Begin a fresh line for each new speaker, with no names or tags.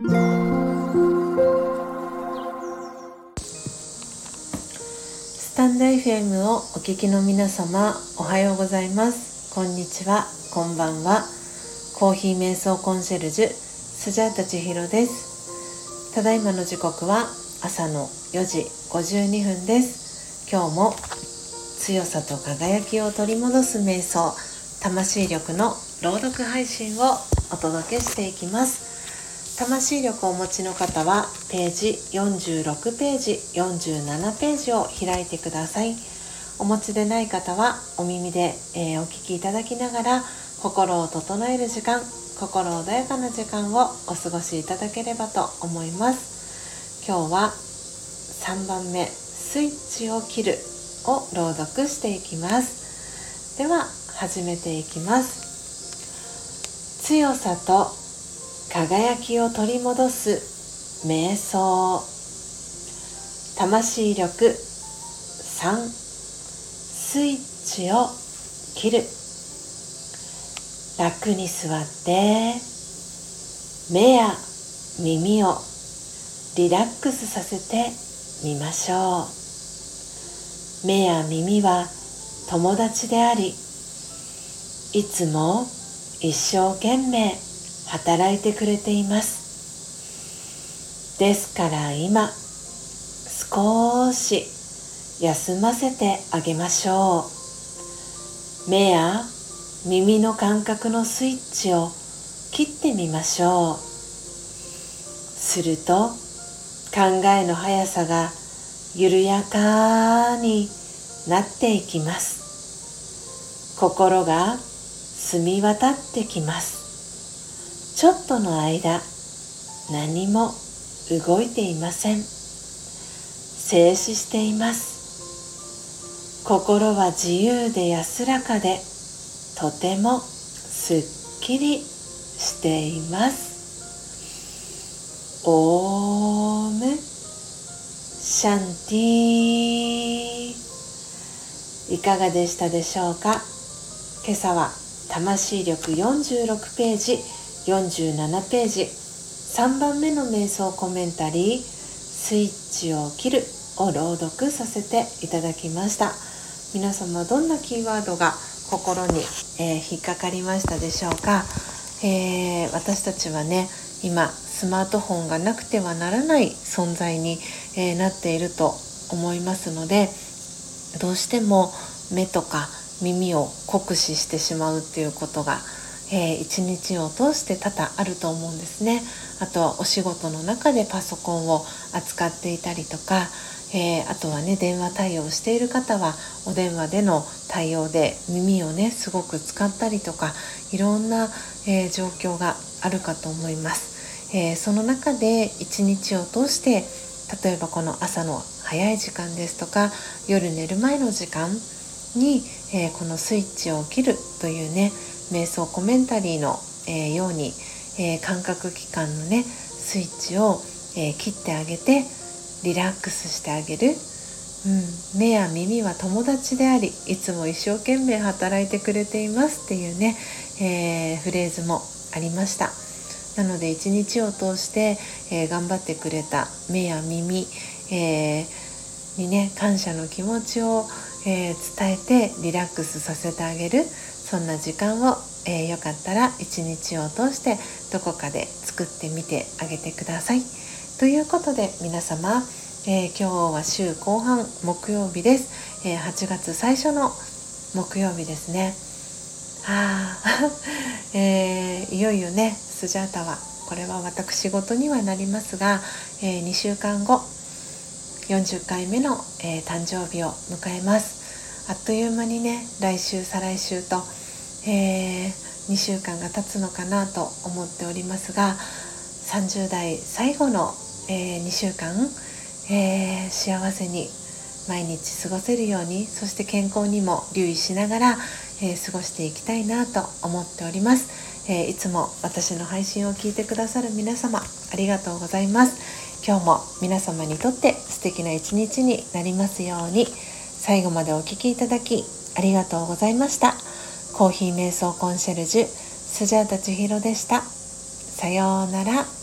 スタンド FM をお聞きの皆様おはようございます。こんにちは。こんばんは。コーヒー瞑想コンシェルジュスジャータ千尋です。ただいまの時刻は朝の4時52分です。今日も強さと輝きを取り戻す瞑想魂力の朗読配信をお届けしていきます。魂力をお持ちの方はページ46ページ47ページを開いてください。お持ちでない方はお耳で、えー、お聞きいただきながら心を整える時間心穏やかな時間をお過ごしいただければと思います。今日は3番目「スイッチを切る」を朗読していきます。では始めていきます。強さと輝きを取り戻す瞑想魂力3スイッチを切る。楽に座って目や耳をリラックスさせてみましょう。目や耳は友達でありいつも一生懸命。働いてくれています。ですから今少し休ませてあげましょう。目や耳の感覚のスイッチを切ってみましょう。すると考えの速さが緩やかになっていきます。心が澄み渡ってきます。ちょっとの間何も動いていません。静止しています。心は自由で安らかでとてもすっきりしています。オーム。シャンティいかがでしたでしょうか？今朝は魂力46ページ。47ページ。3番目の瞑想コメンタリー「スイッチを切る」を朗読させていただきました。皆様どんなキーワードが心に、えー、引っかかりましたでしょうか、えー、私たちはね今スマートフォンがなくてはならない存在に、えー、なっていると思いますのでどうしても目とか耳を酷使してしまうっていうことが、えー、一日を通して多々あると思うんですね。あとはお仕事の中でパソコンを扱っていたりとか、えー、あとはね電話対応している方はお電話での対応で耳をねすごく使ったりとかいろんな、えー、状況があるかと思います、えー、その中で一日を通して例えばこの朝の早い時間ですとか夜寝る前の時間に、えー、このスイッチを切るというね瞑想コメンタリーの、えー、ように、えー、感覚器官のねスイッチを、え切ってあげてリラックスしてあげる、うん、目や耳は友達でありいつも一生懸命働いてくれています。っていうね、えフレーズもありました。なので一日を通して、え頑張ってくれた目や耳、えにね感謝の気持ちを、え、伝えてリラックスさせてあげる。そんな時間を、えー、よかったら一日を通してどこかで作ってみてあげてください。ということで皆様、えー、今日は週後半木曜日です、えー、8月最初の木曜日ですね。はあ えー、いよいよねスジャータはこれは私事にはなりますが、えー、2週間後40回目の、えー、誕生日を迎えますあっという間にね来週再来週と、えー、2週間が経つのかなと思っておりますが30代最後の、えー、2週間、え幸せに毎日過ごせるようにそして健康にも留意しながら、え過ごしていきたいなと思っております、えいつも私の配信を聞いてくださる皆様ありがとうございます。今日も皆様にとって素敵な一日になりますように最後までお聴きいただきありがとうございました。コーヒー瞑想コンシェルジュスジャータ千尋でした。さようなら。